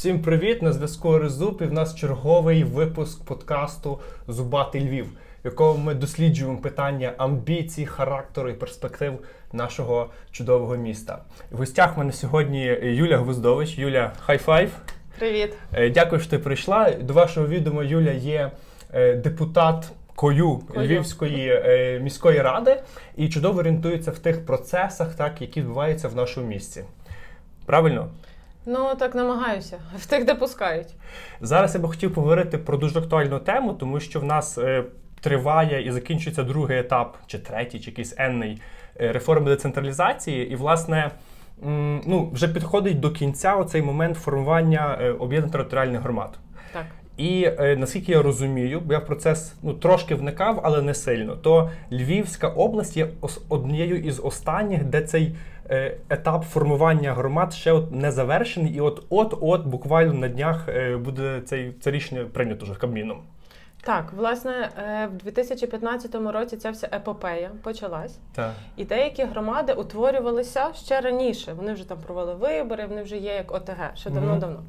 Всім привіт! На зв'язку Резуб і в нас черговий випуск подкасту Зубатий Львів, в якому ми досліджуємо питання амбіцій, характеру і перспектив нашого чудового міста. В гостях в мене сьогодні Юля Гвоздович. Юля, хай-файв. Привіт. Е, Дякую, що ти прийшла. До вашого відома Юля є е, депутат. Кою Кою. Львівської е, міської ради і чудово орієнтується в тих процесах, так які відбуваються в нашому місті. Правильно? Ну так намагаюся. В тих, де пускають. Зараз я би хотів поговорити про дуже актуальну тему, тому що в нас е, триває і закінчується другий етап, чи третій, чи якийсь енний е, реформи децентралізації. І, власне, м, ну, вже підходить до кінця оцей момент формування е, об'єднаних територіальних громад. Так. І е, наскільки я розумію, бо я в процес ну трошки вникав, але не сильно. То Львівська область є ос- однією із останніх, де цей етап формування громад ще от не завершений, і от от от буквально на днях е, буде цей це рішення прийнято вже Кабміном. Так, власне, е, в 2015 році ця вся епопея почалась, Так. і деякі громади утворювалися ще раніше. Вони вже там провели вибори, вони вже є як ОТГ, ще давно-давно. Е,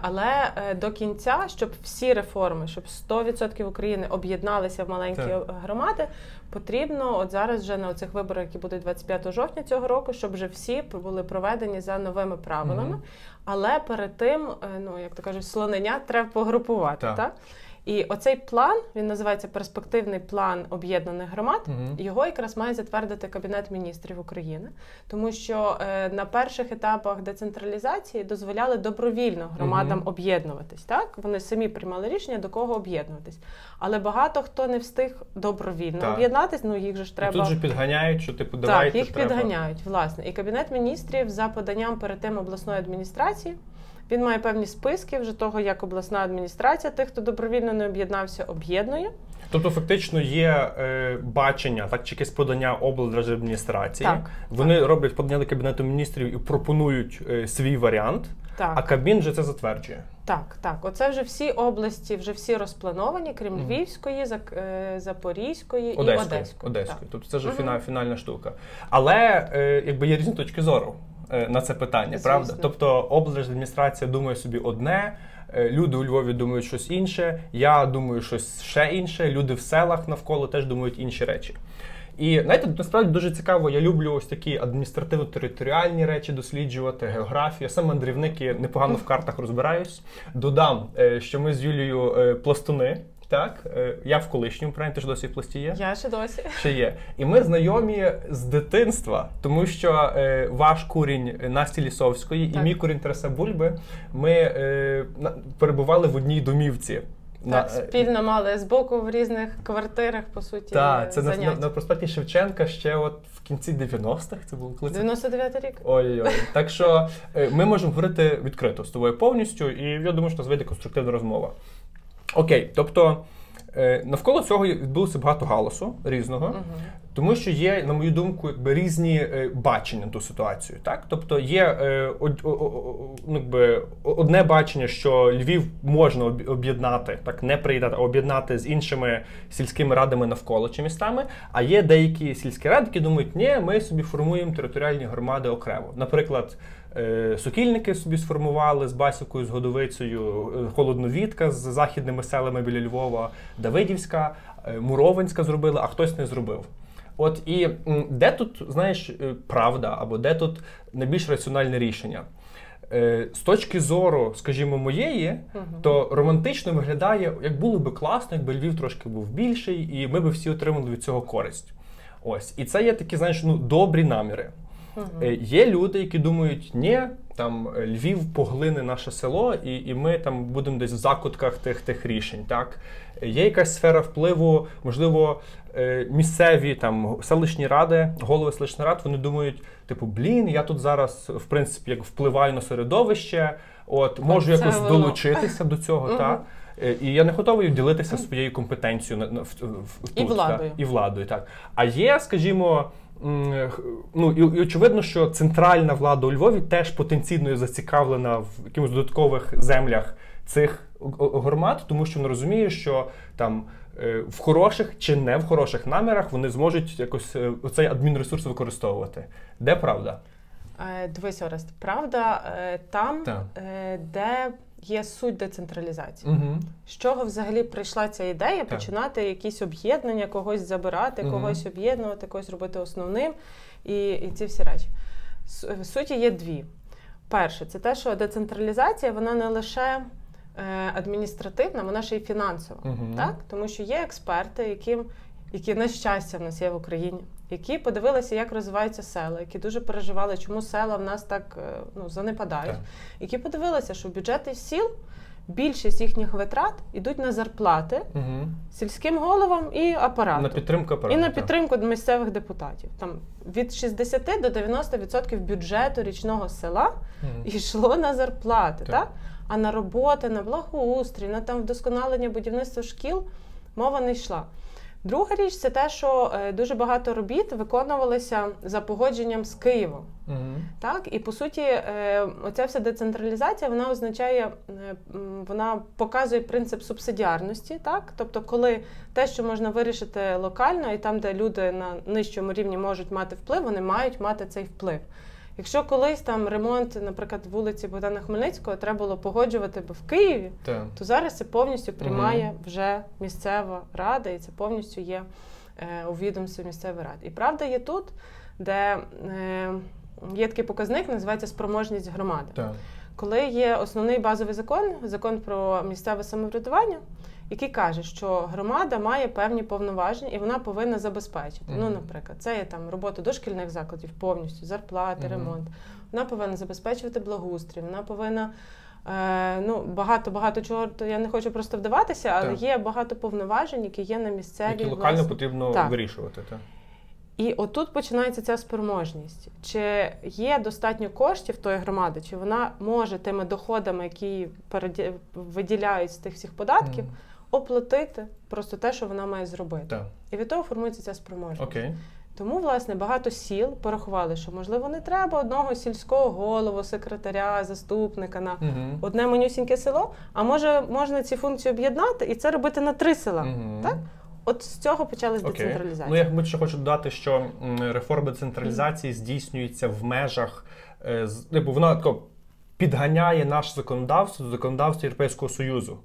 Але е, до кінця, щоб всі реформи, щоб 100% України об'єдналися в маленькі Так. громади, потрібно от зараз вже на цих виборах, які будуть 25 жовтня цього року, щоб вже всі були проведені за новими правилами. Мгм. Але перед тим, е, ну як то кажуть, слонення треба погрупувати. Так. Так. І оцей план він називається перспективний план об'єднаних громад. Мгм. Його якраз має затвердити Кабінет міністрів України, тому що е, на перших етапах децентралізації дозволяли добровільно громадам Мгм. об'єднуватись. Так вони самі приймали рішення до кого об'єднуватись. Але багато хто не встиг добровільно Так. об'єднатись. Ну їх же ж І треба Тут же підганяють, що типу давайте так, їх треба. підганяють, власне. І Кабінет міністрів за поданням перед тим обласної адміністрації. Він має певні списки вже того, як обласна адміністрація тих, хто добровільно не об'єднався, об'єднує. Тобто, фактично є е, бачення, так чи якесь подання облдержадміністрації. Так, Вони роблять подання до кабінету міністрів і пропонують е, свій варіант, Так, а Кабмін вже це затверджує. так, так. Оце вже всі області, вже всі розплановані, крім. Львівської, е, Запорізької і Одеської. Одеської. Одеської. Так. Тобто це вже фіна, фінальна штука. Але е, якби є різні точки зору на це питання, Звісно. правда? Тобто облдержадміністрація думає собі одне. е, Люди у Львові думають щось інше, я думаю щось ще інше. Люди в селах навколо теж думають інші речі. І знаєте, насправді дуже цікаво. Я люблю ось такі адміністративно-територіальні речі досліджувати, географію. Сам мандрівник і непогано в картах розбираюсь. Додам, е, що ми з Юлією е, пластуни. Так, Е, я в колишньому правильно, ти ж досі в пласті є? Я ще досі. ще є. І ми знайомі з дитинства, тому що е, ваш курінь Насті Лісовської і мій курінь Тараса Бульби ми е, на, перебували в одній домівці. Так, е, спільно мали збоку в різних квартирах, по суті, Так, це на, на, на проспекті Шевченка ще от в кінці 90-х. Це було коли це 99 рік. Ой-ой. Так що е, ми можемо говорити відкрито з тобою повністю, і я думаю, що нас вийде конструктивна розмова. Окей, тобто е, навколо цього відбулося багато галасу різного. Угу. Тому що є, на мою думку, якби різні е, бачення ту ситуацію. Так? Тобто є е, ну, якби, одне бачення, що Львів можна об'єднати, так не приєднати, а об'єднати з іншими сільськими радами навколо чи містами. А є деякі сільські ради, які думають, ні, ми собі формуємо територіальні громади окремо. Наприклад. Е, Сокільники собі сформували з Басівкою, з Годовицею, е, Холодновідка з західними селами біля Львова, Давидівська, е, Муровинська зробили, а хтось не зробив. От і де тут, знаєш, правда, або де тут найбільш раціональне рішення? З точки зору, скажімо, моєї, то романтично виглядає, як було би класно, якби Львів трошки був більший, і ми би всі отримали від цього користь. Ось. І це є такі, знаєш, ну, добрі наміри. Е, Є люди, які думають, ні, там е, Львів поглине наше село, і, і ми там будемо десь в закутках тих тих рішень. Так є якась сфера впливу, можливо, е, місцеві там селищні ради, голови селищних рад, вони думають, типу, блін, я тут зараз в принципі як впливаю на середовище, от можу це якось воно. долучитися до цього. Мгм. так. І я не готовий ділитися своєю компетенцією в, в, в, І владою. Так, і владою, так. А є, скажімо, ну і, і очевидно, що центральна влада у Львові теж потенційно зацікавлена в якихось додаткових землях цих громад, тому що вона розуміє, що там е, в хороших чи не в хороших намірах вони зможуть якось е, цей адмінресурс використовувати. Де правда? Е, Дивись, Орест, правда, там, Так. де є суть децентралізації. Угу. З чого взагалі прийшла ця ідея починати якісь об'єднання, когось забирати, Мгм. когось об'єднувати, когось робити основним і, і ці всі речі. Суті є дві. Перше, це те, що децентралізація вона не лише е, адміністративна, вона ще й фінансова. Мгм. Так? Тому що є експерти, яким, які на щастя в нас є в Україні, які подивилися, як розвиваються села, які дуже переживали, чому села в нас так е, ну, занепадають, Так. які подивилися, що бюджети сіл більшість їхніх витрат йдуть на зарплати Угу. сільським головам і апарату. На підтримку І апарату. на так. підтримку місцевих депутатів. Там від 60 до 90% бюджету річного села Мгм. йшло на зарплати, Так. так. а на роботи, на благоустрій, на там вдосконалення будівництва шкіл мова не йшла. Друга річ це те, що е, дуже багато робіт виконувалися за погодженням з Києвом. Мгм. Так, і по суті, е, оця вся децентралізація вона означає, е, вона показує принцип субсидіарності, так тобто, коли те, що можна вирішити локально, і там, де люди на нижчому рівні можуть мати вплив, вони мають мати цей вплив. Якщо колись там ремонт, наприклад, вулиці Богдана Хмельницького треба було погоджувати би в Києві, Так. то зараз це повністю приймає вже місцева рада, і це повністю є е, у відомстві місцевої ради. І правда є тут, де е, є такий показник, називається спроможність громади. Так. Коли є основний базовий закон, закон про місцеве самоврядування, який каже, що громада має певні повноваження і вона повинна забезпечити. Мгм. Ну, наприклад, це є там робота дошкільних закладів повністю, зарплати, Мгм. ремонт. Вона повинна забезпечувати благоустрій, вона повинна. Е, ну, багато багато чого то я не хочу просто вдаватися, але Так. є багато повноважень, які є на місцевій Які локально власні. потрібно Так. вирішувати. Так. І отут починається ця спроможність. Чи є достатньо коштів тої громади, чи вона може тими доходами, які переді- виділяють з тих всіх податків, Мгм. Оплатити просто те, що вона має зробити. Так. І від того формується ця спроможність. Окей. Тому, власне, багато сіл порахували, що можливо не треба одного сільського голову, секретаря, заступника на Угу. одне менюсіньке село. А може можна ці функції об'єднати і це робити на три села. Мгм. Так? От з цього почалась Окей. децентралізація. Ну, я мабуть, ще хочу додати, що м, реформа децентралізації здійснюється в межах, е, з- типу, вона тако підганяє наше законодавство до законодавства Європейського Союзу.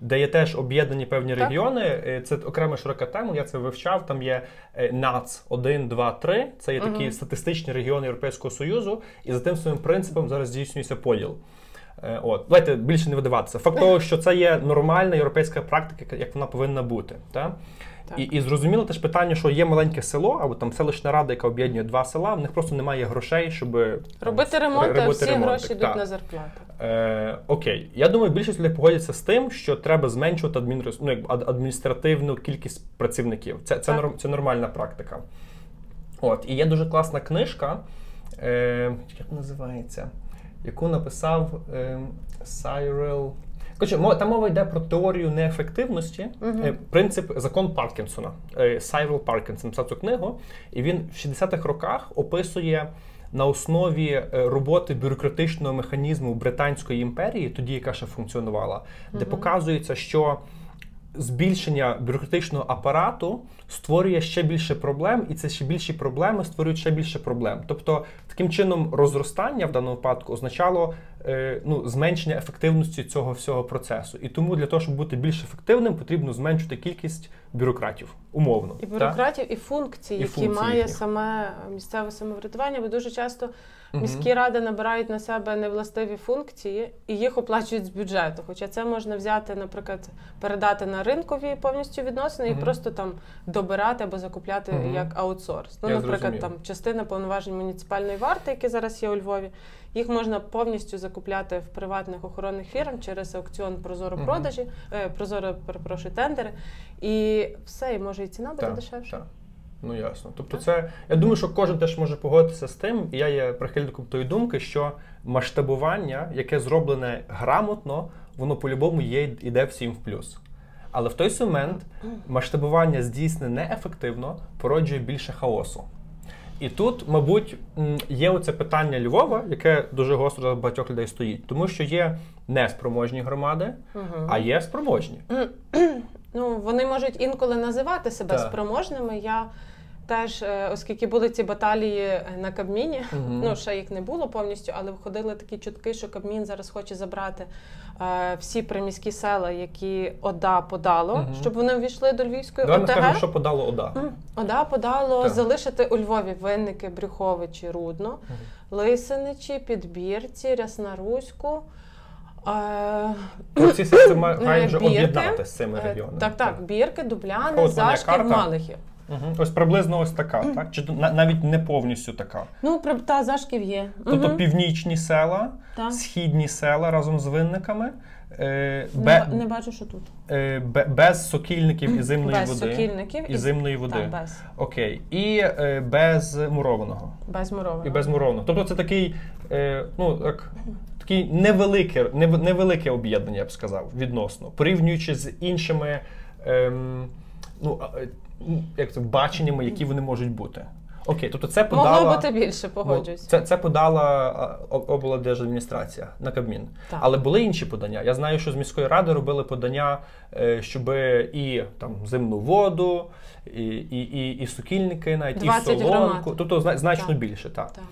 Де є теж об'єднані певні Так. регіони, Е, це окрема широка тема. Я це вивчав. Там є е, НАЦ 1, 2, 3. Це є такі угу. статистичні регіони Європейського Союзу, і за тим своїм принципом зараз здійснюється поділ. Е, От, давайте більше не видаватися. Факт того, що це є нормальна європейська практика, як вона повинна бути. Та? Так. І, і зрозуміло теж питання, що є маленьке село, або там селищна рада, яка об'єднує два села, в них просто немає грошей, щоб там, Робити ремонт, а всі ремонтик. гроші йдуть Так. на зарплату. Е, окей, я думаю, більшість людей погодяться з тим, що треба зменшувати адмінрес... ну, як адміністративну кількість працівників. Це, це, норм... це нормальна практика. От, і є дуже класна книжка, е, як називається, яку написав е, Сайрел. Коротше, там мова йде про теорію неефективності, е, принцип закон Паркінсона. Е, Сайрел Паркінсон написав цю книгу, і він в 60-х роках описує на основі е, роботи бюрократичного механізму Британської імперії, тоді яка ще функціонувала, де показується, що збільшення бюрократичного апарату створює ще більше проблем, і це ще більші проблеми створюють ще більше проблем. Тобто, таким чином, розростання в даному випадку означало ну, зменшення ефективності цього всього процесу. І тому для того, щоб бути більш ефективним, потрібно зменшити кількість бюрократів, умовно. І так? бюрократів, і функцій, І які функцій має їхніх. саме місцеве самоврядування, бо дуже часто міські ради набирають на себе невластиві функції і їх оплачують з бюджету. Хоча це можна взяти, наприклад, передати на ринкові повністю відносини і просто там добирати або закупляти як аутсорс. Ну, Я наприклад, зрозумів. там частина повноважень муніципальної варти, які зараз є у Львові, їх можна повністю закупляти в приватних охоронних фірм через аукціон Прозоро продажі, е, Прозоро перепрошую, тендери. І все, і може і ціна буде Так, дешевше. так. Ну ясно. Тобто, це я думаю, що кожен теж може погодитися з тим, і я є прихильником тої думки, що масштабування, яке зроблене грамотно, воно по-любому є іде всім в плюс. Але в той момент масштабування здійснене неефективно породжує більше хаосу. І тут, мабуть, є оце питання Львова, яке дуже гостро для багатьох людей стоїть, тому що є неспроможні громади, Мгм. а є спроможні. Ну, вони можуть інколи називати себе Так. спроможними. Я теж, е, оскільки були ці баталії е, на Кабміні, Мгм. ну ще їх не було повністю, але входили такі чутки, що Кабмін зараз хоче забрати всі приміські села, які ОДА подало, Мгм. щоб вони увійшли до Львівської Давай ОТГ. скажемо, що подало ОДА. ОДА подало Так. залишити у Львові Винники, Брюховичі, Рудно, Лисиничі, Підбірці, Ряснаруську. Е, Ці системи Е, мають об'єднати з цими е, регіонами. Так, так, Бірки, Дубляни, Зашків. Малихів. Мгм. Ось приблизно ось така, так? Чи на- навіть не повністю така. Ну, та Зашків є. Тобто північні села, Так. східні села разом з винниками, е, Не, бе- ба- не бачу, що тут. е, бе- без сокільників і зимної без води. сокільників І зимної води. Так, без. Окей. І е, без мурованого. Без мурованого. І без мурованого. Тобто це такий, е, ну, так, такий невелике, нев- невелике об'єднання, я б сказав, відносно, порівнюючи з іншими ем, ну, е, м, як це, баченнями, які вони можуть бути. Окей, тобто це подала. Могло бути більше, Ну, погоджуюсь. Це, це подала облдержадміністрація на Кабмін. Так. Але були інші подання. Я знаю, що з міської ради робили подання, щоб і там зимну воду, і, і, і, і сукільники, навіть і солонку. громад. Тобто значно Так. більше. Так. Так.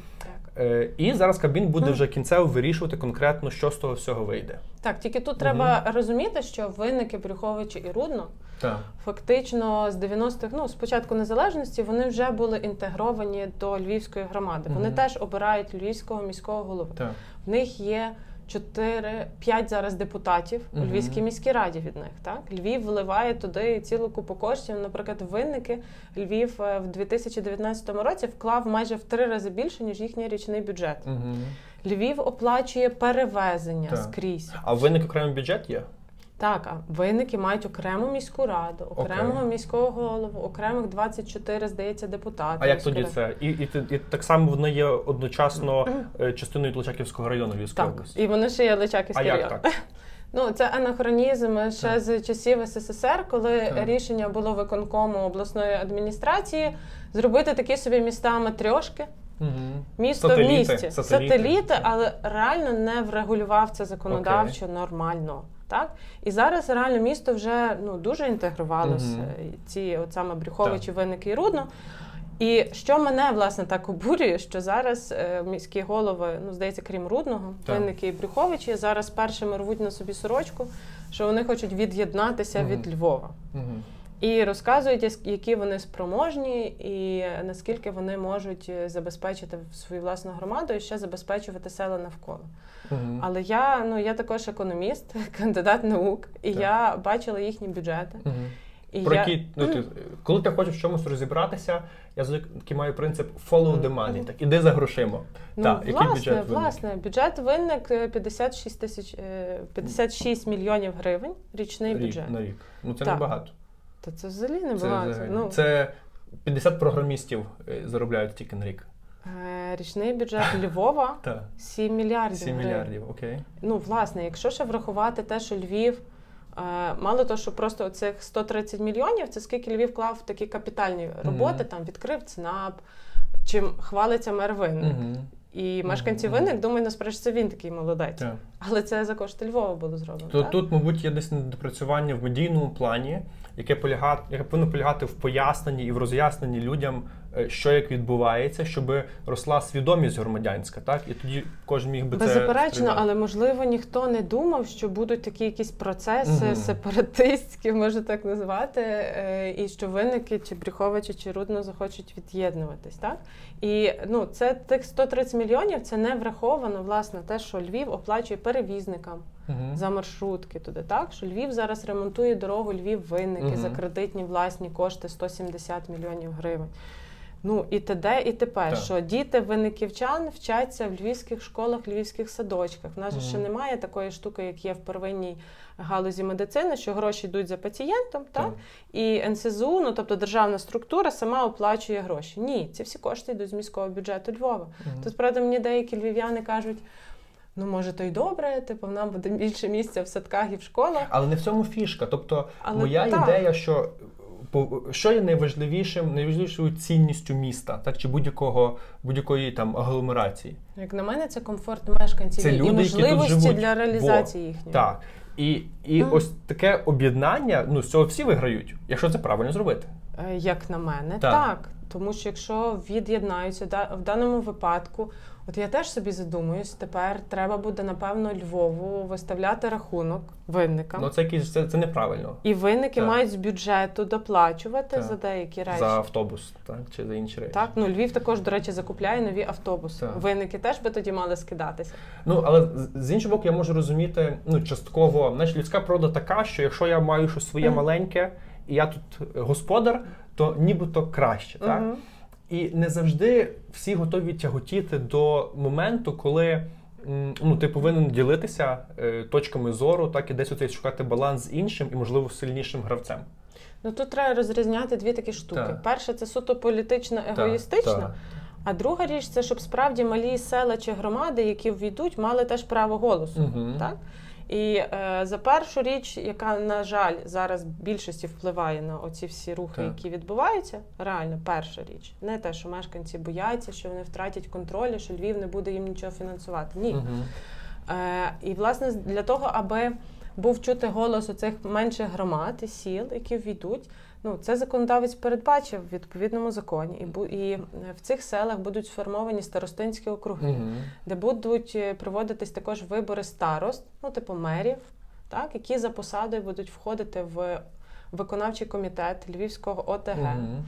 Е, І зараз Кабмін буде вже кінцево вирішувати конкретно, що з того всього вийде. так, тільки тут треба розуміти, що винники, Брюховичі і Рудно Так. фактично з 90-х, ну, з початку незалежності, вони вже були інтегровані до Львівської громади. Вони Мгм. теж обирають львівського міського голову. Так. В них є 4-5 зараз депутатів у. Львівській міській раді від них. Так? Львів вливає туди цілу купу коштів. Наприклад, винники Львів е, в 2019 році вклав майже в три рази більше, ніж їхній річний бюджет. Угу. Львів оплачує перевезення Так. скрізь. А виник окремий бюджет є? Так, а винники мають окрему міську раду, окремого Окей. міського голову, окремих 24, здається, депутатів. А як тоді це? І, і, і, і так само вони є одночасно е, частиною Тлачаківського району Львівської Так, області. і вони ще є А Личаківський як район. так? Ну, це анахронізм ще Так. з часів СССР, коли Так. рішення було виконкому обласної адміністрації зробити такі собі міста матрьошки, Угу. місто Сателіти, в місті, сателіти. але реально не врегулював це законодавчо нормально. Так і зараз реально місто вже ну дуже інтегрувалося. Мгм. Ці от саме Брюховичі, Винники і Рудно. І що мене власне так обурює, що зараз е, міські голови, ну здається, крім Рудного, Так. Винники і Брюховичі зараз першими рвуть на собі сорочку, що вони хочуть від'єднатися Мгм. від Львова. Угу. І розказують, які вони спроможні, і наскільки вони можуть е, забезпечити свою власну громаду і ще забезпечувати села навколо. Угу. Але я ну я також економіст, кандидат наук, і Так. я бачила їхні бюджети. Угу. І Про я... які, ну, ти, коли ти хочеш в чомусь розібратися, я завжди такий маю принцип follow the money. Так, іди за грошима. Ну, так, який бюджет власне, бюджет винник е, 56 тисяч е, 56 мільйонів гривень річний рік, бюджет. на рік. Ну це Так. небагато. Та це взагалі не Це, багато. взагалі. Ну, це 50 програмістів е, заробляють тільки на рік. е, річний бюджет Львова 7 мільярдів. 7 мільярдів, окей. Ну, власне, якщо ще врахувати те, що Львів, е, мало того, що просто оцих 130 мільйонів, це скільки Львів вклав в такі капітальні роботи, Мгм. там відкрив ЦНАП, чим хвалиться мер Винник. Угу. І мешканці виник, думають, насправді, це він такий молодець. Так. Але це за кошти Львова було зроблено. То так? тут, мабуть, є десь недопрацювання в медійному плані, яке полягає, яке повинно полягати в поясненні і в роз'ясненні людям, що як відбувається, щоб росла свідомість громадянська, так? І тоді кожен міг би це Беззаперечно, сприймати. але можливо ніхто не думав, що будуть такі якісь процеси Мгм. сепаратистські, можна так назвати, е, і що винники чи Брюховичі, чи Рудно захочуть від'єднуватись. Так? І ну, це тих 130 мільйонів це не враховано власне те, що Львів оплачує перевізникам Мгм. за маршрутки туди. Так що Львів зараз ремонтує дорогу Львів винники Мгм. за кредитні власні кошти 170 мільйонів гривень. Ну і т.д. і тепер, Так. що діти винниківчан вчаться в львівських школах, львівських садочках. У нас же ще немає такої штуки, як є в первинній галузі медицини, що гроші йдуть за пацієнтом, так? Так. і НСЗУ, ну тобто державна структура, сама оплачує гроші. Ні, ці всі кошти йдуть з міського бюджету Львова. Мгм. Тут, правда, мені деякі львів'яни кажуть. Ну, може, то й добре, типу, нам буде більше місця в садках і в школах. Але не в цьому фішка. Тобто, Але моя так. ідея, що що є найважливішим, найважливішою цінністю міста, так чи будь-якого будь-якої там агломерації. Як на мене, це комфорт мешканців Це і люди, які тут можливості для реалізації їхньої. Так. І, і mm. ось таке об'єднання, ну з цього всі виграють, якщо це правильно зробити. Е, Як на мене, Так. так. Тому що якщо від'єднаються в даному випадку, от я теж собі задумуюсь, тепер треба буде напевно Львову виставляти рахунок винникам. Ну це якісь це, це неправильно. І винники Так. мають з бюджету доплачувати Так. за деякі речі. За автобус, так, чи за інші речі. Так, ну Львів також, до речі, закупляє нові автобуси. Так. Винники теж би тоді мали скидатися. Ну, але з- іншого боку, я можу розуміти, ну, частково, знаєш, людська природа така, що якщо я маю щось своє Мгм. маленьке, і я тут е, господар, то нібито краще, так? Мгм. І не завжди всі готові тяготіти до моменту, коли ну, ти повинен ділитися е, точками зору, так і десь оцей шукати баланс з іншим і, можливо, сильнішим гравцем. Ну тут треба розрізняти дві такі штуки. Так. Перше, це суто політично егоїстично. Так, так. А друга річ це щоб справді малі села чи громади, які ввійдуть, мали теж право голосу. Мгм. Так? І е, за першу річ, яка, на жаль, зараз більшості впливає на оці всі рухи, Так. які відбуваються, реально перша річ. Не те, що мешканці бояться, що вони втратять контроль, що Львів не буде їм нічого фінансувати. Ні. Угу. Е, і власне для того, аби був чути голос оцих менших громад і сіл, які ввійдуть. Ну, це законодавець передбачив в відповідному законі, і бу- і е, в цих селах будуть сформовані старостинські округи, Мгм. де будуть е, проводитись також вибори старост, ну типу мерів, так, які за посадою будуть входити в виконавчий комітет Львівського ОТГ, Мгм.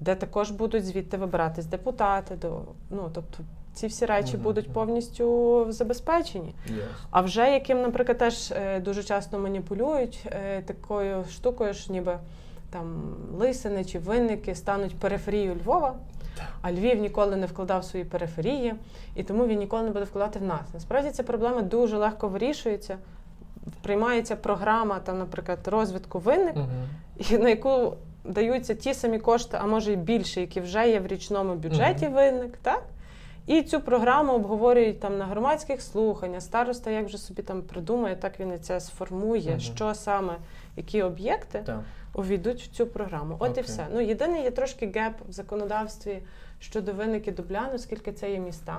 де також будуть звідти вибиратись депутати. До ну тобто ці всі речі Мгм. будуть повністю забезпечені. Yes. А вже яким, наприклад, теж е, дуже часто маніпулюють е, такою штукою, що ніби там лисини чи винники стануть периферією Львова, а Львів ніколи не вкладав свої периферії, і тому він ніколи не буде вкладати в нас. Насправді ця проблема дуже легко вирішується. Приймається програма, там, наприклад, розвитку винник, Мгм. і на яку даються ті самі кошти, а може й більше, які вже є в річному бюджеті винник, так? І цю програму обговорюють там на громадських слуханнях. Староста як вже собі там придумає, так він і це сформує, Мгм. що саме, які об'єкти Так. увійдуть в цю програму. От Окей. і все. Ну єдине є трошки геп в законодавстві щодо винники Дубляну, оскільки це є міста.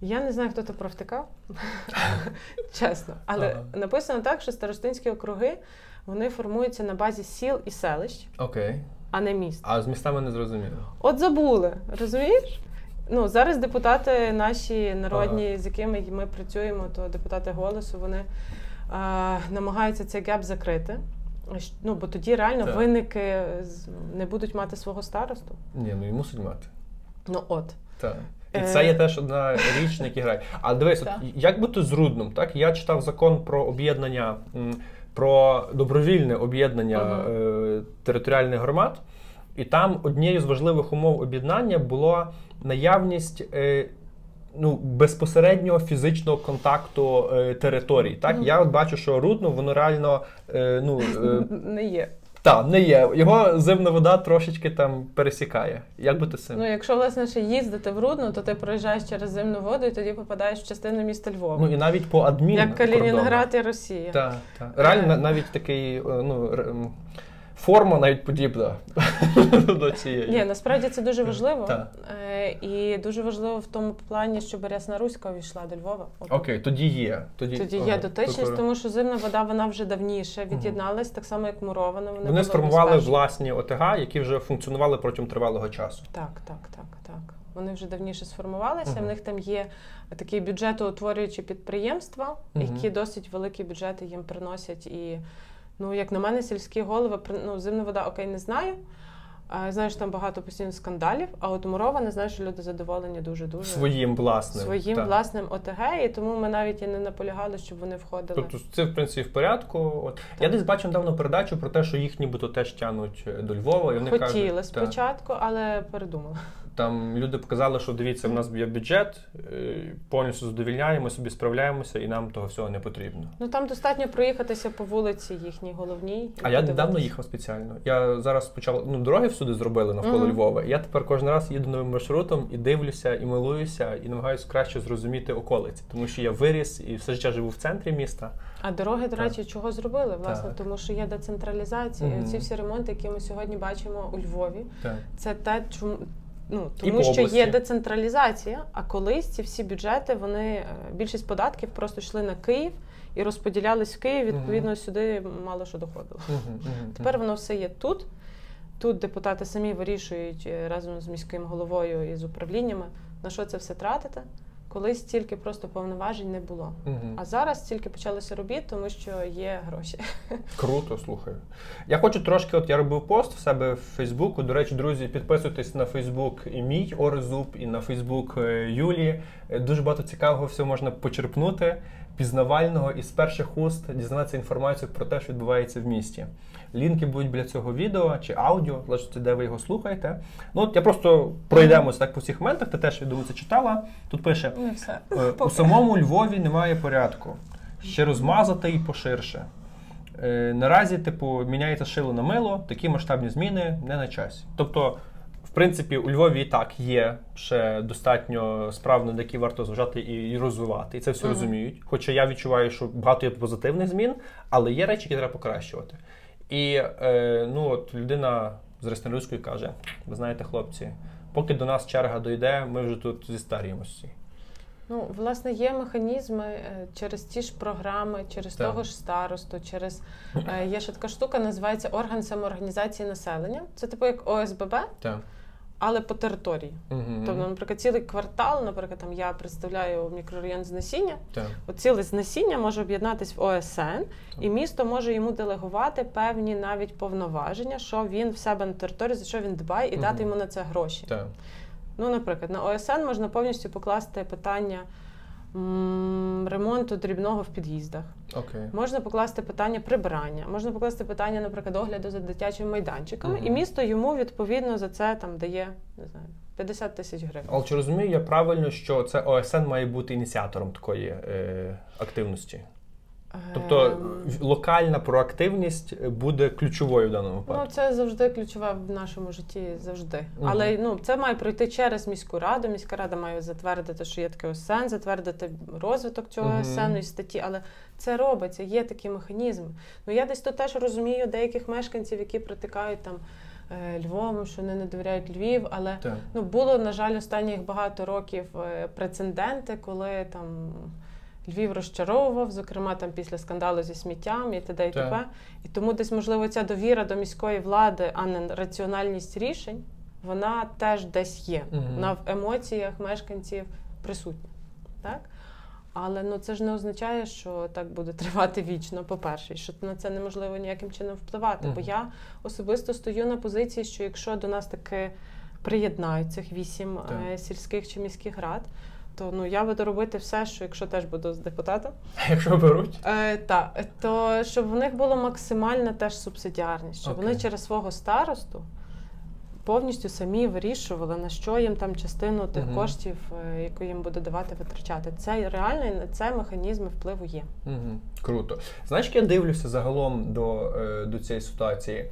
Я не знаю, хто то провтикав, чесно. Але Ага. написано так, що старостинські округи вони формуються на базі сіл і селищ, Окей. а не міст. А з містами не зрозуміло. От забули, розумієш? Ну зараз депутати наші народні, з якими ми працюємо, то депутати голосу, вони е, намагаються цей геп закрити. Ну, бо тоді реально Так. винники з- не будуть мати свого старосту. Ні, ну і мусить мати. Ну от. Так. І Е. це є теж одна річ, на якій грає. А дивись, от, як бути з Рудном, так? Я читав закон про об'єднання, про добровільне об'єднання Ага. е, територіальних громад, і там однією з важливих умов об'єднання була наявність. Е, Ну, безпосереднього фізичного контакту е, територій. Так, Мгм. я от бачу, що Рудно, воно реально е, ну, е, Не є. та, не є. Його зимна вода трошечки там пересікає. Як бути з цим? Ну, якщо власне ще їздити в Рудно, то ти проїжджаєш через зимну воду і тоді попадаєш в частину міста Львова. Ну і навіть по адмін як Калінінград і Росія. Так, так. Реально навіть такий, е, ну, форма навіть подібна до цієї. Ні, насправді це дуже важливо. Е, і дуже важливо в тому плані, щоб Рясна Руська увійшла до Львова. Окей, тоді є. Тоді, Тоді є дотичність, тобто тому що зимна вода вона вже давніше від'єдналась, так само як мурована. Вони, сформували власні ОТГ, які вже функціонували протягом тривалого часу. Так, так, так, так. Вони вже давніше сформувалися. В них там є такі бюджетоутворюючі підприємства, які досить великі бюджети їм приносять. І, ну, як на мене, сільські голови ну, зимна вода, окей, не знаю. Знаєш, там багато постійно скандалів, а от мурована, знаєш, що люди задоволені дуже-дуже Своїм власним. своїм так. власним ОТГ, і тому ми навіть і не наполягали, щоб вони входили. Тобто це в принципі в порядку. От я десь бачив недавно передачу про те, що їх нібито теж тянуть до Львова. І вони Хотіли кажуть, так, спочатку, але передумали. Там люди показали, що дивіться, в нас є бюджет, е, повністю задовільняємо, собі справляємося, і нам того всього не потрібно. Ну там достатньо проїхатися по вулиці їхній головній. А я недавно їхав спеціально. Я зараз почав ну дороги всюди зробили навколо Мгм. Львова. Я тепер кожен раз їду новим маршрутом і дивлюся, і милуюся, і намагаюся краще зрозуміти околиці, тому що я виріс і все життя живу в центрі міста. А дороги, до Так. речі, чого зробили? Власне, Так. тому що є децентралізація. І Мгм. Ці всі ремонти, які ми сьогодні бачимо у Львові, Так. це те, чому. Ну, тому і що області. є децентралізація, а колись ці всі бюджети, вони е, більшість податків просто йшли на Київ і розподілялись в Київ. Відповідно, сюди мало що доходило. Мгм, мгм, Тепер воно все є тут. тут депутати самі вирішують е, разом з міським головою і з управліннями, на що це все тратити. Колись стільки просто повноважень не було. Угу. А зараз тільки почалося робіт, тому що є гроші. Круто, слухаю. Я хочу трошки, от я робив пост в себе в Фейсбуку. До речі, друзі, підписуйтесь на Фейсбук і мій Орезуб, і на Фейсбук е, Юлії. Е, Дуже багато цікавого всього можна почерпнути, пізнавального і з перших уст дізнатися інформацію про те, що відбувається в місті. Лінки будуть біля цього відео чи аудіо, залежить, де ви його слухаєте. Ну, от я просто пройдемося так по всіх моментах. Ти теж я думаю, це читала. Тут пише: Не все. Е, У самому Львові немає порядку. Ще розмазати і поширше. Е, Наразі, типу, міняється шило на мило, такі масштабні зміни не на часі. Тобто, принципі, у Львові і так є ще достатньо справ, над які варто зважати і, розвивати. І це всі Мгм. розуміють. Хоча я відчуваю, що багато є позитивних змін, але є речі, які треба покращувати. І е, ну, от людина з Реснелюської каже: ви знаєте, хлопці, поки до нас черга дойде, ми вже тут зістаріємося. Ну, власне, є механізми е, через ті ж програми, через Так. того ж старосту, через е, є ще така штука, називається орган самоорганізації населення. Це типу як ОСББ, Так. Але по території. Угу. Тобто, наприклад, цілий квартал, наприклад, там я представляю мікрорайон Знесіння. так. От ціле знесіння може об'єднатись в ОСН, і місто може йому делегувати певні навіть повноваження, що він в себе на території, за що він дбає, і Мгм. дати йому на це гроші. Yeah. Ну, наприклад, на ОСН можна повністю покласти питання ремонту дрібного в під'їздах. Окей. Можна покласти питання прибирання, можна покласти питання, наприклад, огляду за дитячими майданчиками, Мгм. і місто йому відповідно за це там дає не знаю 50 тисяч гривень. Але чи розумію я правильно, що це ОСН має бути ініціатором такої е, активності? Тобто Ем, локальна проактивність буде ключовою в даному Ну, це завжди ключове в нашому житті завжди. Мгм. Але ну це має пройти через міську раду. Міська рада має затвердити, що є таке ОСН, затвердити розвиток цього. ОСН і статті. Але це робиться, є такі механізми. Ну я десь тут теж розумію деяких мешканців, які протикають там е, Львовом, що вони не довіряють Львів, але Так. Ну, було, на жаль, останніх багато років е, прецеденти, коли там Львів розчаровував, зокрема там після скандалу зі сміттям і т.д. і т.п. І тому десь, можливо, ця довіра до міської влади, а не раціональність рішень, вона теж десь є. Мгм. Вона в емоціях мешканців присутня. Так? Але ну, це ж не означає, що так буде тривати вічно, по-перше, що на це неможливо ніяким чином впливати. Бо я особисто стою на позиції, що якщо до нас таки приєднають цих вісім Так. е, сільських чи міських рад, то ну я буду робити все, що якщо теж буду з депутатом, Якщо беруть, е, та, то щоб в них було максимальна теж субсидіарність, щоб Окей. вони через свого старосту. Повністю самі вирішували, на що їм там частину тих Мгм. коштів, е, яку їм буде давати витрачати. Це реально і на це механізми впливу є. Угу. Круто. Знаєш, як я дивлюся загалом до, е, до цієї ситуації.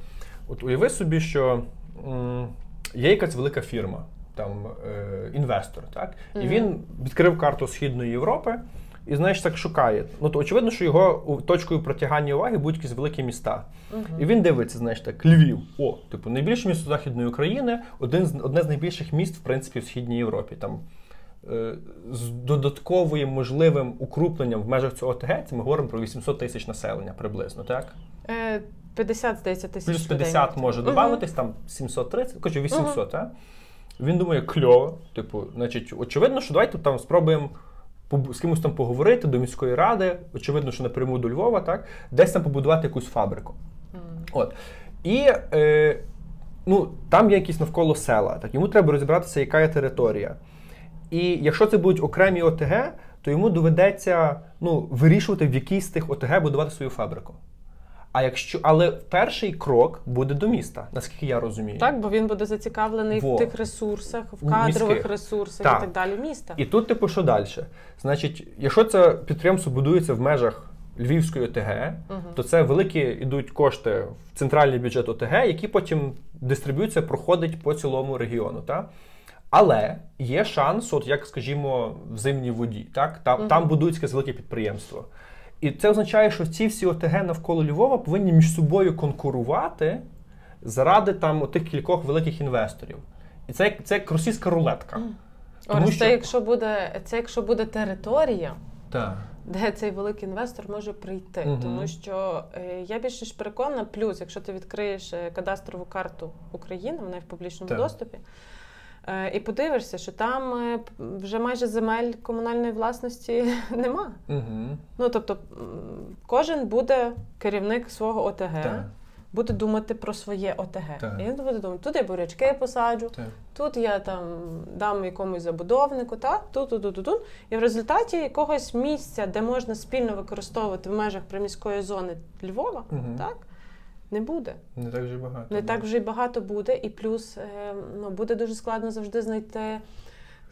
От уяви собі, що м, є якась велика фірма, там е, інвестор, так? І він відкрив карту Східної Європи і, знаєш, так шукає. Ну, то очевидно, що його точкою притягання уваги будуть якісь великі міста. І він дивиться, знаєш, так, Львів. О, типу, найбільше місто Західної України, один з, одне з найбільших міст, в принципі, в Східній Європі. Там, е, з додатковим можливим укрупленням в межах цього ОТГ, це ми говоримо про 800 тисяч населення приблизно, так? Е, 50, здається, тисяч Плюс людей. 50 може Мгм. додатись, там 730, коротше 800, так? Він думає, кльово. Типу, значить, очевидно, що давайте там спробуємо з кимось там поговорити до міської ради, очевидно, що напряму до Львова, так? Десь там побудувати якусь фабрику. Мгм. От. І е, ну, там є якісь навколо села. Так, йому треба розібратися, яка є територія. І якщо це будуть окремі ОТГ, то йому доведеться ну, вирішувати, в якій з тих ОТГ будувати свою фабрику. А якщо, але перший крок буде до міста, наскільки я розумію. Так, бо він буде зацікавлений Во. в тих ресурсах, в кадрових міських. ресурсах Так. і так далі міста. І тут, типу, що далі? Значить, якщо це підприємство будується в межах Львівської ОТГ, Мгм. то це великі йдуть кошти в центральний бюджет ОТГ, які потім дистриб'юція проходить по цілому регіону. Так? Але є шанс, от як скажімо, в зимній воді. Так? Там, Мгм. там будують якесь велике підприємство. І це означає, що ці всі ОТГ навколо Львова повинні між собою конкурувати заради там тих кількох великих інвесторів. І це, це як російська рулетка. Тому Орес, що- це якщо буде це якщо буде територія, Так. де цей великий інвестор може прийти. Мгм. Тому що е, я більше ж переконана, плюс, якщо ти відкриєш е, кадастрову карту України, вона є в публічному Так. доступі. Е, І подивишся, що там е, вже майже земель комунальної власності нема. Угу. Ну тобто кожен буде керівник свого ОТГ, Так. буде думати про своє ОТГ. Так. І він буде думати, тут я бурячки посаджу, Так. тут я там дам якомусь забудовнику, та тут, тут, тут. І в результаті якогось місця, де можна спільно використовувати в межах приміської зони Львова, Мгм. так не буде. Не так вже багато. Не так вже й багато буде, і плюс е, ну, буде дуже складно завжди знайти.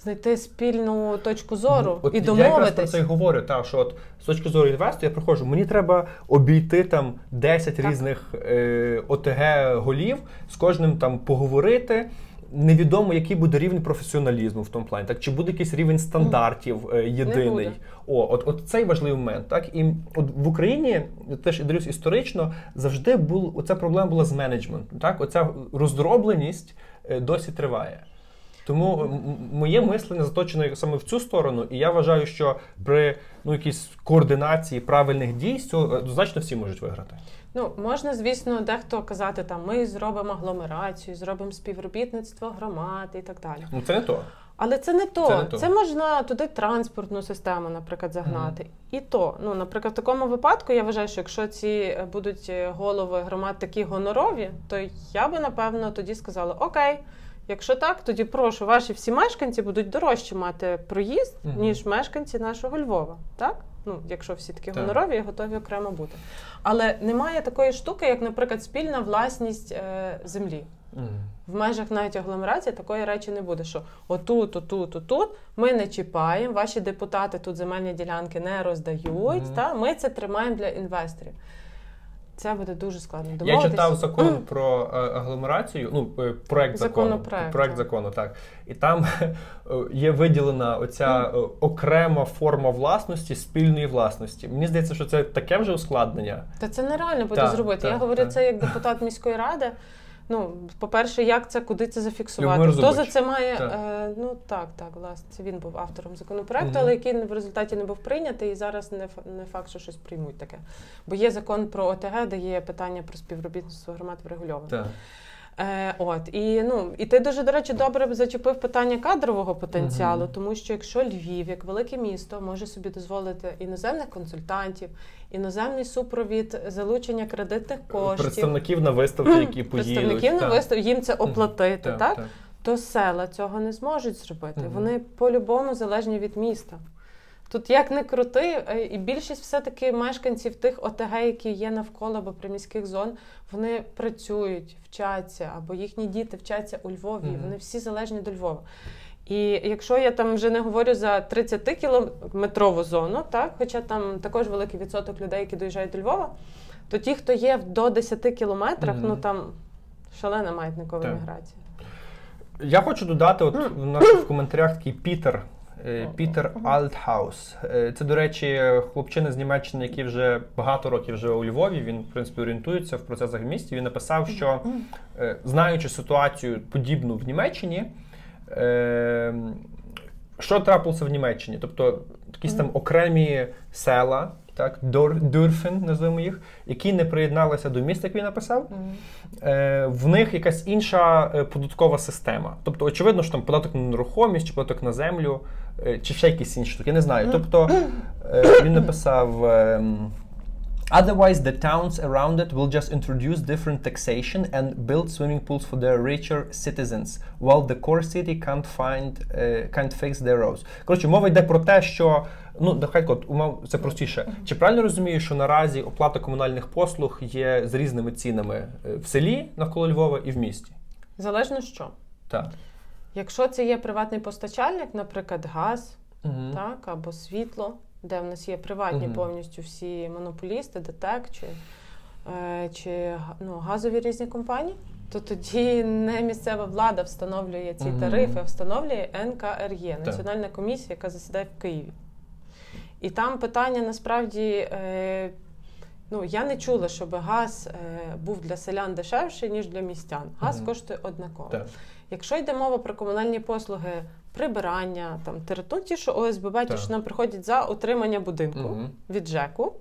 Знайти спільну точку зору Ну, От і Я якраз про це й говорю, та, що от з точки зору інвесту я приходжу, мені треба обійти там 10 Так. різних е, ОТГ голів, з кожним там поговорити. Невідомо, який буде рівень професіоналізму в тому плані, так чи буде якийсь рівень стандартів е, єдиний. О, от, от цей важливий момент. Так і от в Україні теж дивлюсь історично завжди був оця проблема була з менеджментом. Так, оця роздробленість е, досі триває. Тому м- моє мислення заточене саме в цю сторону, і я вважаю, що при ну якійсь координації правильних дій цього однозначно всі можуть виграти. Ну, можна, звісно, дехто казати, там ми зробимо агломерацію, зробимо співробітництво громад і так далі. Ну це не то. Але це не то. Це Це, не то. можна туди транспортну систему, наприклад, загнати. І то, ну, наприклад, в такому випадку я вважаю, що якщо ці е, будуть е, голови громад такі гонорові, то я би напевно тоді сказала: Окей, якщо так, тоді прошу, ваші всі мешканці будуть дорожче мати проїзд, Мгм. ніж мешканці нашого Львова. Так? Ну, якщо всі такі Так. гонорові і готові окремо бути. Але немає такої штуки, як, наприклад, спільна власність е, землі. В межах навіть агломерації такої речі не буде, що отут, отут, отут ми не чіпаємо, ваші депутати тут земельні ділянки не роздають, Мгм. та ми це тримаємо для інвесторів. Це буде дуже складно. Я читав закон про е, агломерацію, ну проект закону, проект закону, так. І там е, є виділена оця mm. окрема форма власності спільної власності. Мені здається, що це таке вже ускладнення. Та це нереально буде та, зробити. Та, Я говорю та. це як депутат міської ради. Ну, по-перше, як це, куди це зафіксувати? Хто за це має? Так. Е, ну так, так, власне, це він був автором законопроекту, угу. але який в результаті не був прийнятий, і зараз не, не факт, що щось приймуть таке. Бо є закон про ОТГ, де є питання про співробітництво громад врегульоване. Так. Е, от і ну і ти дуже до речі добре зачепив питання кадрового потенціалу, Мгм. тому що якщо Львів, як велике місто, може собі дозволити іноземних консультантів, іноземний супровід, залучення кредитних коштів, Представників на виставки, які поїдуть. представників на так. вистав, їм це оплатити, Так, так, так. то села цього не зможуть зробити. Мгм. Вони по-любому залежні від міста. Тут як не крути, е, і більшість все-таки мешканців тих ОТГ, які є навколо або приміських зон, вони працюють, вчаться, або їхні діти вчаться у Львові. і Мгм. Вони всі залежні до Львова. І якщо я там вже не говорю за 30 кілометрову зону, так, хоча там також великий відсоток людей, які доїжджають до Львова, то ті, хто є до 10 кілометрах, Мгм. ну там шалена маятникова міграція. Я хочу додати, от в нас в коментарях такий Пітер. Е, Пітер Альтхаус. Е, Це, до речі, хлопчина з Німеччини, який вже багато років живе у Львові. Він, в принципі, орієнтується в процесах в місті. Він написав, що е, знаючи ситуацію подібну в Німеччині, що трапилося в Німеччині? Тобто якісь там окремі села, так, Dor- Dörfern, називаємо їх, які не приєдналися до міста, як він написав. Е, в них якась інша е, податкова система. Тобто, очевидно, що там податок на нерухомість, чи податок на землю, е, чи ще якісь інші штуки. Я не знаю. Тобто е, він написав. ем, Otherwise, the towns around it will just introduce different taxation and build swimming pools for their richer citizens, while the core city can't find uh, can't fix their roads. Коротше, мова йде про те, що ну нехай от умов це простіше. Чи правильно розумію, що наразі оплата комунальних послуг є з різними цінами е, в селі навколо Львова і в місті? Залежно що. Так. Якщо це є приватний постачальник, наприклад, газ, Угу. так, або світло, де в нас є приватні Мгм. повністю всі монополісти, ДТЕК чи, е, чи ну, газові різні компанії, то тоді не місцева влада встановлює ці Мгм. тарифи, а встановлює НКРЄ. Національна комісія, яка засідає в Києві. І там питання насправді. Е, Ну я не чула, щоб газ е, був для селян дешевший ніж для містян. Газ Мгм. коштує однаково. Так. Якщо йде мова про комунальні послуги, прибирання, там території, ті, що ОСББ, ті, що нам приходять за утримання будинку Мгм. від ЖЕКу,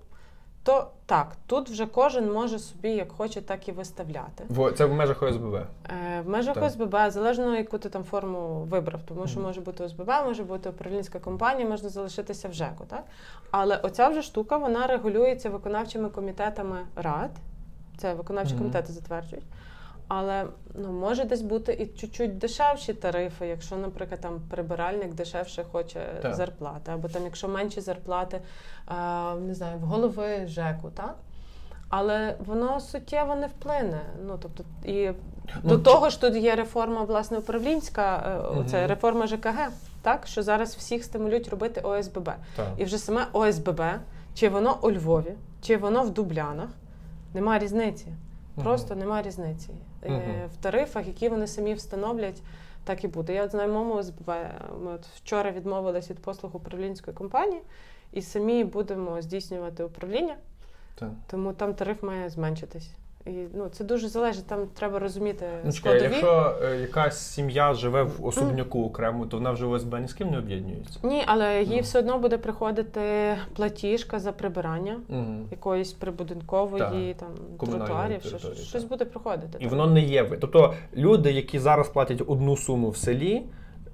то так, тут вже кожен може собі як хоче, так і виставляти. Це в межах ОСББ. Е, В межах Так. ОСББ залежно, яку ти там форму вибрав, тому що може бути ОСББ, може бути управлінська компанія, можна залишитися в ЖЕКу. Так? Але оця вже штука вона регулюється виконавчими комітетами рад. Це виконавчі Мгм. комітети затверджують. Але ну, може десь бути і чуть-чуть дешевші тарифи, якщо, наприклад, там прибиральник дешевше хоче Так. зарплати, або там, якщо менші зарплати, а, не знаю, в голови ЖЕКу, так? Але воно суттєво не вплине. Ну тобто, і Ну, до того ж, тут є реформа власне управлінська, е, Мгм. це реформа ЖКГ, так що зараз всіх стимулюють робити ОСББ. Так. І вже саме ОСББ, чи воно у Львові, чи воно в Дублянах, нема різниці. Просто нема різниці. Е, В тарифах, які вони самі встановлять, так і буде. Я от знаю моєму ОСББ. Ми от вчора відмовились від послуг управлінської компанії і самі будемо здійснювати управління, Так. тому там тариф має зменшитись. І ну, це дуже залежить, там треба розуміти Ну, чекай, складові. якщо е, якась сім'я живе в особняку окремо, то вона вже ОСБ ні з ким не об'єднується. Ні, але їй Ну. все одно буде приходити платіжка за прибирання Угу. якоїсь прибудинкової там Комунальної тротуарів, що, території, щось так. буде приходити. І так. воно не є. ви- Тобто люди, які зараз платять одну суму в селі,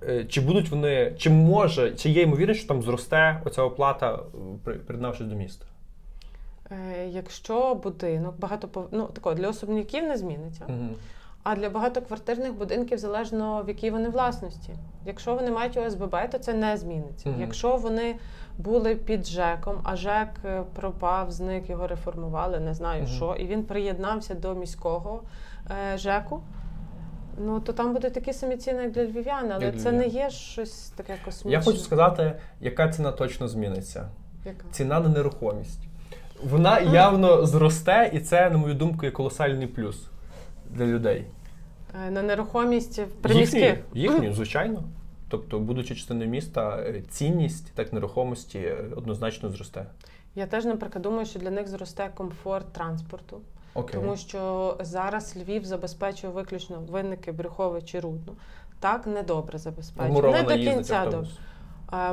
е, чи будуть вони, чи може, чи є ймовірність, що там зросте оця оплата, е, при- приєднавшись до міста? Е, Якщо будинок багато ну тако для особняків не зміниться, Угу. а для багатоквартирних будинків залежно в якій вони власності. Якщо вони мають ОСББ, то це не зміниться. Мгм. Якщо вони були під ЖЕКом, а ЖЕК е, пропав, зник, його реформували, не знаю Мгм. що, і він приєднався до міського е, ЖЕКу. Ну то там будуть такі самі ціни, як для львів'ян, але Як це не є щось таке космічне. Я хочу сказати, яка ціна точно зміниться. Яка? Ціна на нерухомість. Вона явно зросте, і це, на мою думку, є колосальний плюс для людей. Е, На нерухомість в приміських. Їхню, їхню, звичайно. Тобто, будучи частиною міста, е, цінність так нерухомості е, однозначно зросте. Я теж, наприклад, думаю, що для них зросте комфорт транспорту, Окей. тому що зараз Львів забезпечує виключно винники, Брюхович і Рудно. Так недобре забезпечує. Мурована Не до кінця добре.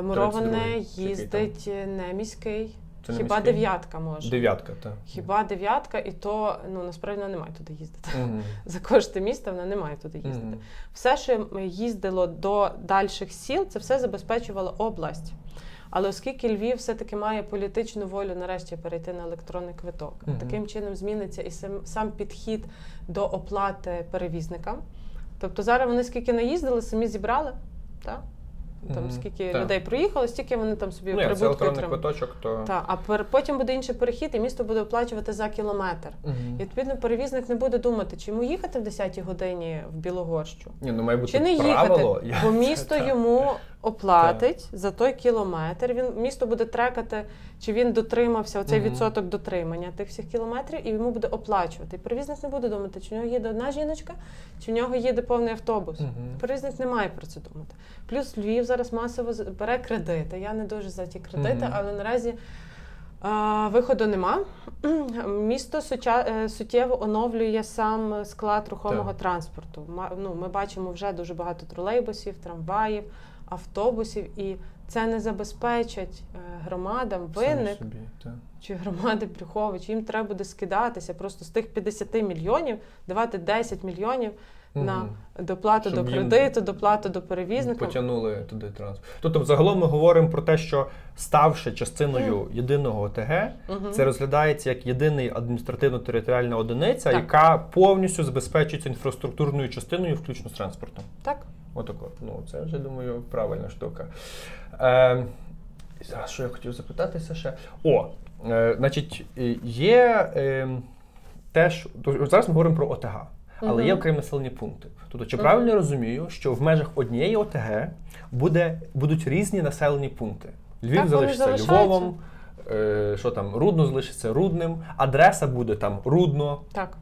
Муроване їздить е, не міський. Це не Хіба міський? дев'ятка може? Дев'ятка, так. Хіба дев'ятка, і то ну насправді вона не має туди їздити. Мгм. За кошти міста вона не має туди їздити. Мгм. Все, що їздило до дальших сіл, це все забезпечувала область. Але оскільки Львів все-таки має політичну волю нарешті перейти на електронний квиток, Мгм. таким чином зміниться і сам, сам підхід до оплати перевізникам. Тобто зараз вони скільки наїздили, самі зібрали. Так? Там Мгм. скільки Так. людей проїхало, стільки вони там собі Ні, це прибутку електронний отримали. квиточок, то. Та, а пер- потім буде інший перехід, і місто буде оплачувати за кілометр. Мгм. І відповідно перевізник не буде думати, чи йому їхати в 10-й годині в Білогорщу, Ні, ну має бути чи не правило. їхати, бо місто Так. йому оплатить за той кілометр. Він місто буде трекати, чи він дотримався оцей Мгм. відсоток дотримання тих всіх кілометрів, і йому буде оплачувати. І перевізник не буде думати, чи в нього їде одна жіночка, чи в нього їде повний автобус. Мгм. Перевізник не має про це думати. Плюс Львів зараз масово бере кредити. Я не дуже за ті кредити, Мгм. але наразі. Виходу нема. Місто суча- е, суттєво оновлює сам склад рухомого Так. транспорту. Ну, ми бачимо вже дуже багато тролейбусів, трамваїв, автобусів, і це не забезпечать е, громадам винник собі, чи громади Брюхович. Їм треба буде скидатися просто з тих 50 мільйонів, давати 10 мільйонів на доплату Щоб до кредиту, доплату до перевізника. Потягнули туди транспорт. Тобто, загалом ми говоримо про те, що ставши частиною єдиного ОТГ, Мгм. це розглядається як єдиний адміністративно-територіальна одиниця, Так. яка повністю забезпечується інфраструктурною частиною, включно з транспортом. Так. Отако. Ну, це вже думаю правильна штука. Е, а що я хотів запитатися ще? О, е, значить, є е, теж. Зараз ми говоримо про ОТГ. Але є окремі населені пункти. Тобто, чи правильно я розумію, що в межах однієї ОТГ буде, будуть різні населені пункти? Львів Так, залишиться. Львовом, е, що там, Рудно залишиться Рудним, адреса буде там Рудно. Так,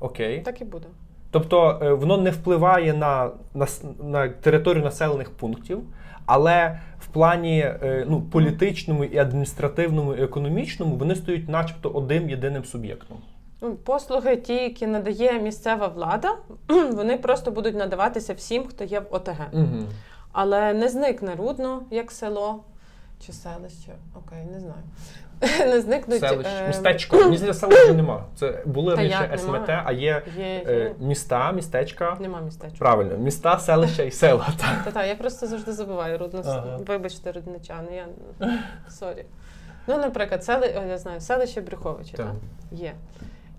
Окей. так і буде. Тобто е, воно не впливає на, на, на територію населених пунктів, але в плані е, ну, політичному і адміністративному і економічному вони стають, начебто, одним єдиним суб'єктом. Ну, Послуги, ті, які надає місцева влада, вони просто будуть надаватися всім, хто є в ОТГ. Угу. Але не зникне рудно, як село чи селище. Окей, не знаю. Не зникнуть Селище, е, містечко. Мені здається, вже нема. Це були Та раніше як СМТ, нема? а є Є, е, є. міста, містечка. Нема містечка. Правильно, міста, селища і села. Так. Та та я просто завжди забуваю Рудно. Ага. Вибачте, рудничани, я sorry. Ну, наприклад, сели... о, я знаю, селище Брюховичі, Так. так. є.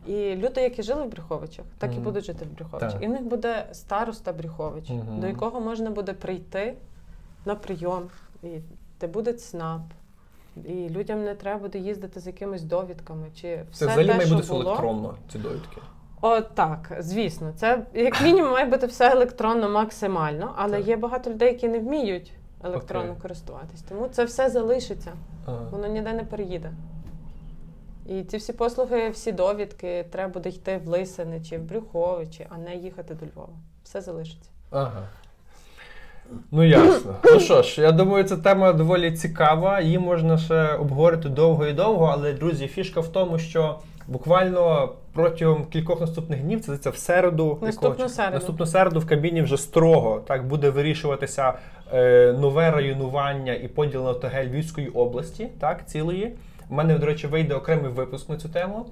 І люди, які жили в Брюховичах, так і Мгм. будуть жити в Брюховичах. Так. І в них буде староста Брюхович, Мгм. до якого можна буде прийти на прийом, і де буде ЦНАП. І людям не треба буде їздити з якимись довідками. Чи Це все взагалі те, має що бути все було. електронно, ці довідки. О, так, звісно, це як мінімум має бути все електронно максимально, але Так. є багато людей, які не вміють електронно Окей. користуватись. Тому це все залишиться, Ага. воно ніде не переїде. І ці всі послуги, всі довідки, треба буде йти в Лисини чи в Брюховичі, а не їхати до Львова. Все залишиться. Ага. Ну ясно. Ну що ж, я думаю, ця тема доволі цікава. Її можна ще обговорити довго і довго, але друзі, фішка в тому, що буквально протягом кількох наступних днів, це здається, в середу, Наступну якого середу. наступну середу в кабіні вже строго так буде вирішуватися е, нове районування і поділ на ОТГ Львівської області, так, цілої. У мене, до речі, вийде окремий випуск на цю тему.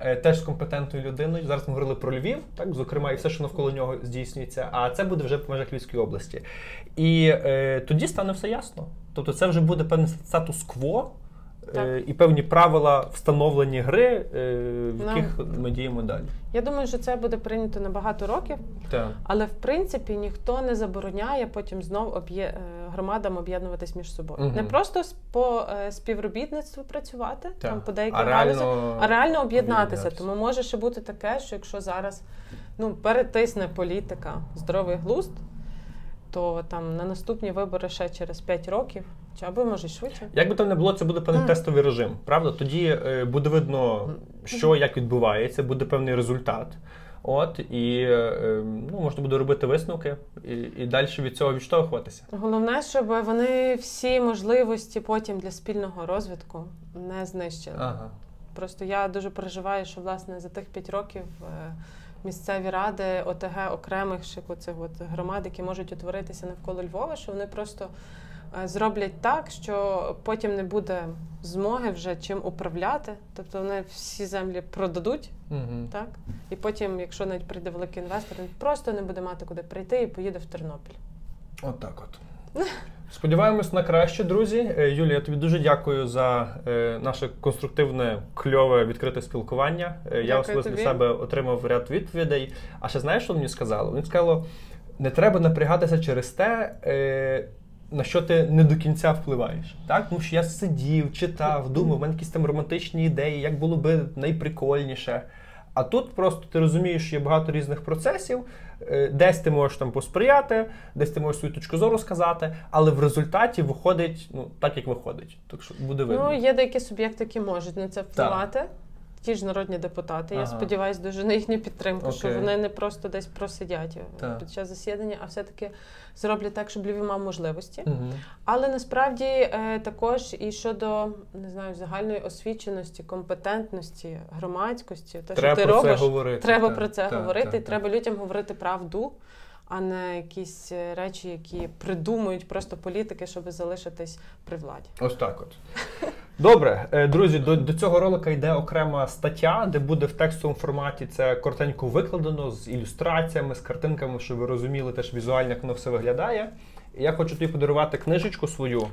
Е, Теж з компетентною людиною. Зараз ми говорили про Львів, так, зокрема, і все, що навколо нього здійснюється. А це буде вже в межах Львівської області. І е, тоді стане все ясно. Тобто, це вже буде певний статус-кво Так. і певні правила встановлені гри, е, в Ну. яких ми діємо далі. Я думаю, що це буде прийнято на багато років, Так. але в принципі ніхто не забороняє потім знов об'є... е, громадам об'єднуватись між собою. Мгм. Не просто по е, співробітництву працювати, Так. там по деяким А реально, а реально об'єднатися. об'єднатися. Тому може ще бути таке, що якщо зараз ну, перетисне політика здоровий глузд, то там на наступні вибори ще через 5 років, чи або може швидше. Як би там не було, це буде певний тестовий режим, правда? Тоді е, буде видно, що як відбувається, буде певний результат. От і е, ну, можна буде робити висновки і, і далі від цього відштовхуватися. Головне, щоб вони всі можливості потім для спільного розвитку не знищили. Ага. Просто я дуже переживаю, що власне за тих 5 років е, місцеві ради ОТГ окремих ще оцих от громад, які можуть утворитися навколо Львова, що вони просто зроблять так, що потім не буде змоги вже чим управляти. Тобто вони всі землі продадуть, Угу. так? І потім, якщо навіть прийде великий інвестор, він просто не буде мати куди прийти і поїде в Тернопіль. От так от. Сподіваємось на краще, друзі. Е, Юлія, я тобі дуже дякую за е, наше конструктивне, кльове, відкрите спілкування. Е, я Дякую особисто для себе отримав ряд відповідей. А ще знаєш, що мені сказало? Мені сказало, не треба напрягатися через те. На що ти не до кінця впливаєш, так? Тому що я сидів, читав, думав, у мене якісь там романтичні ідеї, як було би найприкольніше. А тут просто ти розумієш, що є багато різних процесів, е, десь ти можеш там посприяти, десь ти можеш свою точку зору сказати, але в результаті виходить ну, так, як виходить. Так що буде видно. Ну, є деякі суб'єкти, які можуть на це впливати. Ті ж народні депутати. Я сподіваюся дуже на їхню підтримку, що вони не просто десь просидять Так. під час засідання, а все-таки зроблять так, щоб Львів мав можливості. Мгм. Але насправді е, також і щодо не знаю загальної освіченості, компетентності, громадськості, те, Треба що ти про робиш, це говорити. треба Так, про це так, говорити. так, і так. треба людям говорити правду, а не якісь е, речі, які придумують просто політики, щоб залишитись при владі. Ось так от. Добре, е, друзі, до, до цього ролика йде окрема стаття, де буде в текстовому форматі це коротенько викладено з ілюстраціями, з картинками, щоб ви розуміли теж візуально, як воно все виглядає. Я хочу тобі подарувати книжечку свою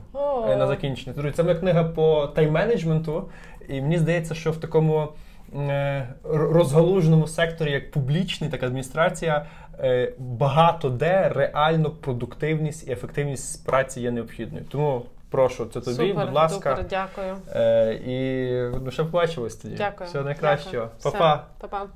е, на закінчення. Друзі, це моя книга по тайм-менеджменту, і мені здається, що в такому е, розгалуженому секторі, як публічний, так адміністрація, багато де реально продуктивність і ефективність праці є необхідною. Тому прошу, це тобі, супер, будь ласка. Супер, дякую. Е, і ну, ще побачимось тоді. Дякую. Всього найкращого. Па-па. Па-па.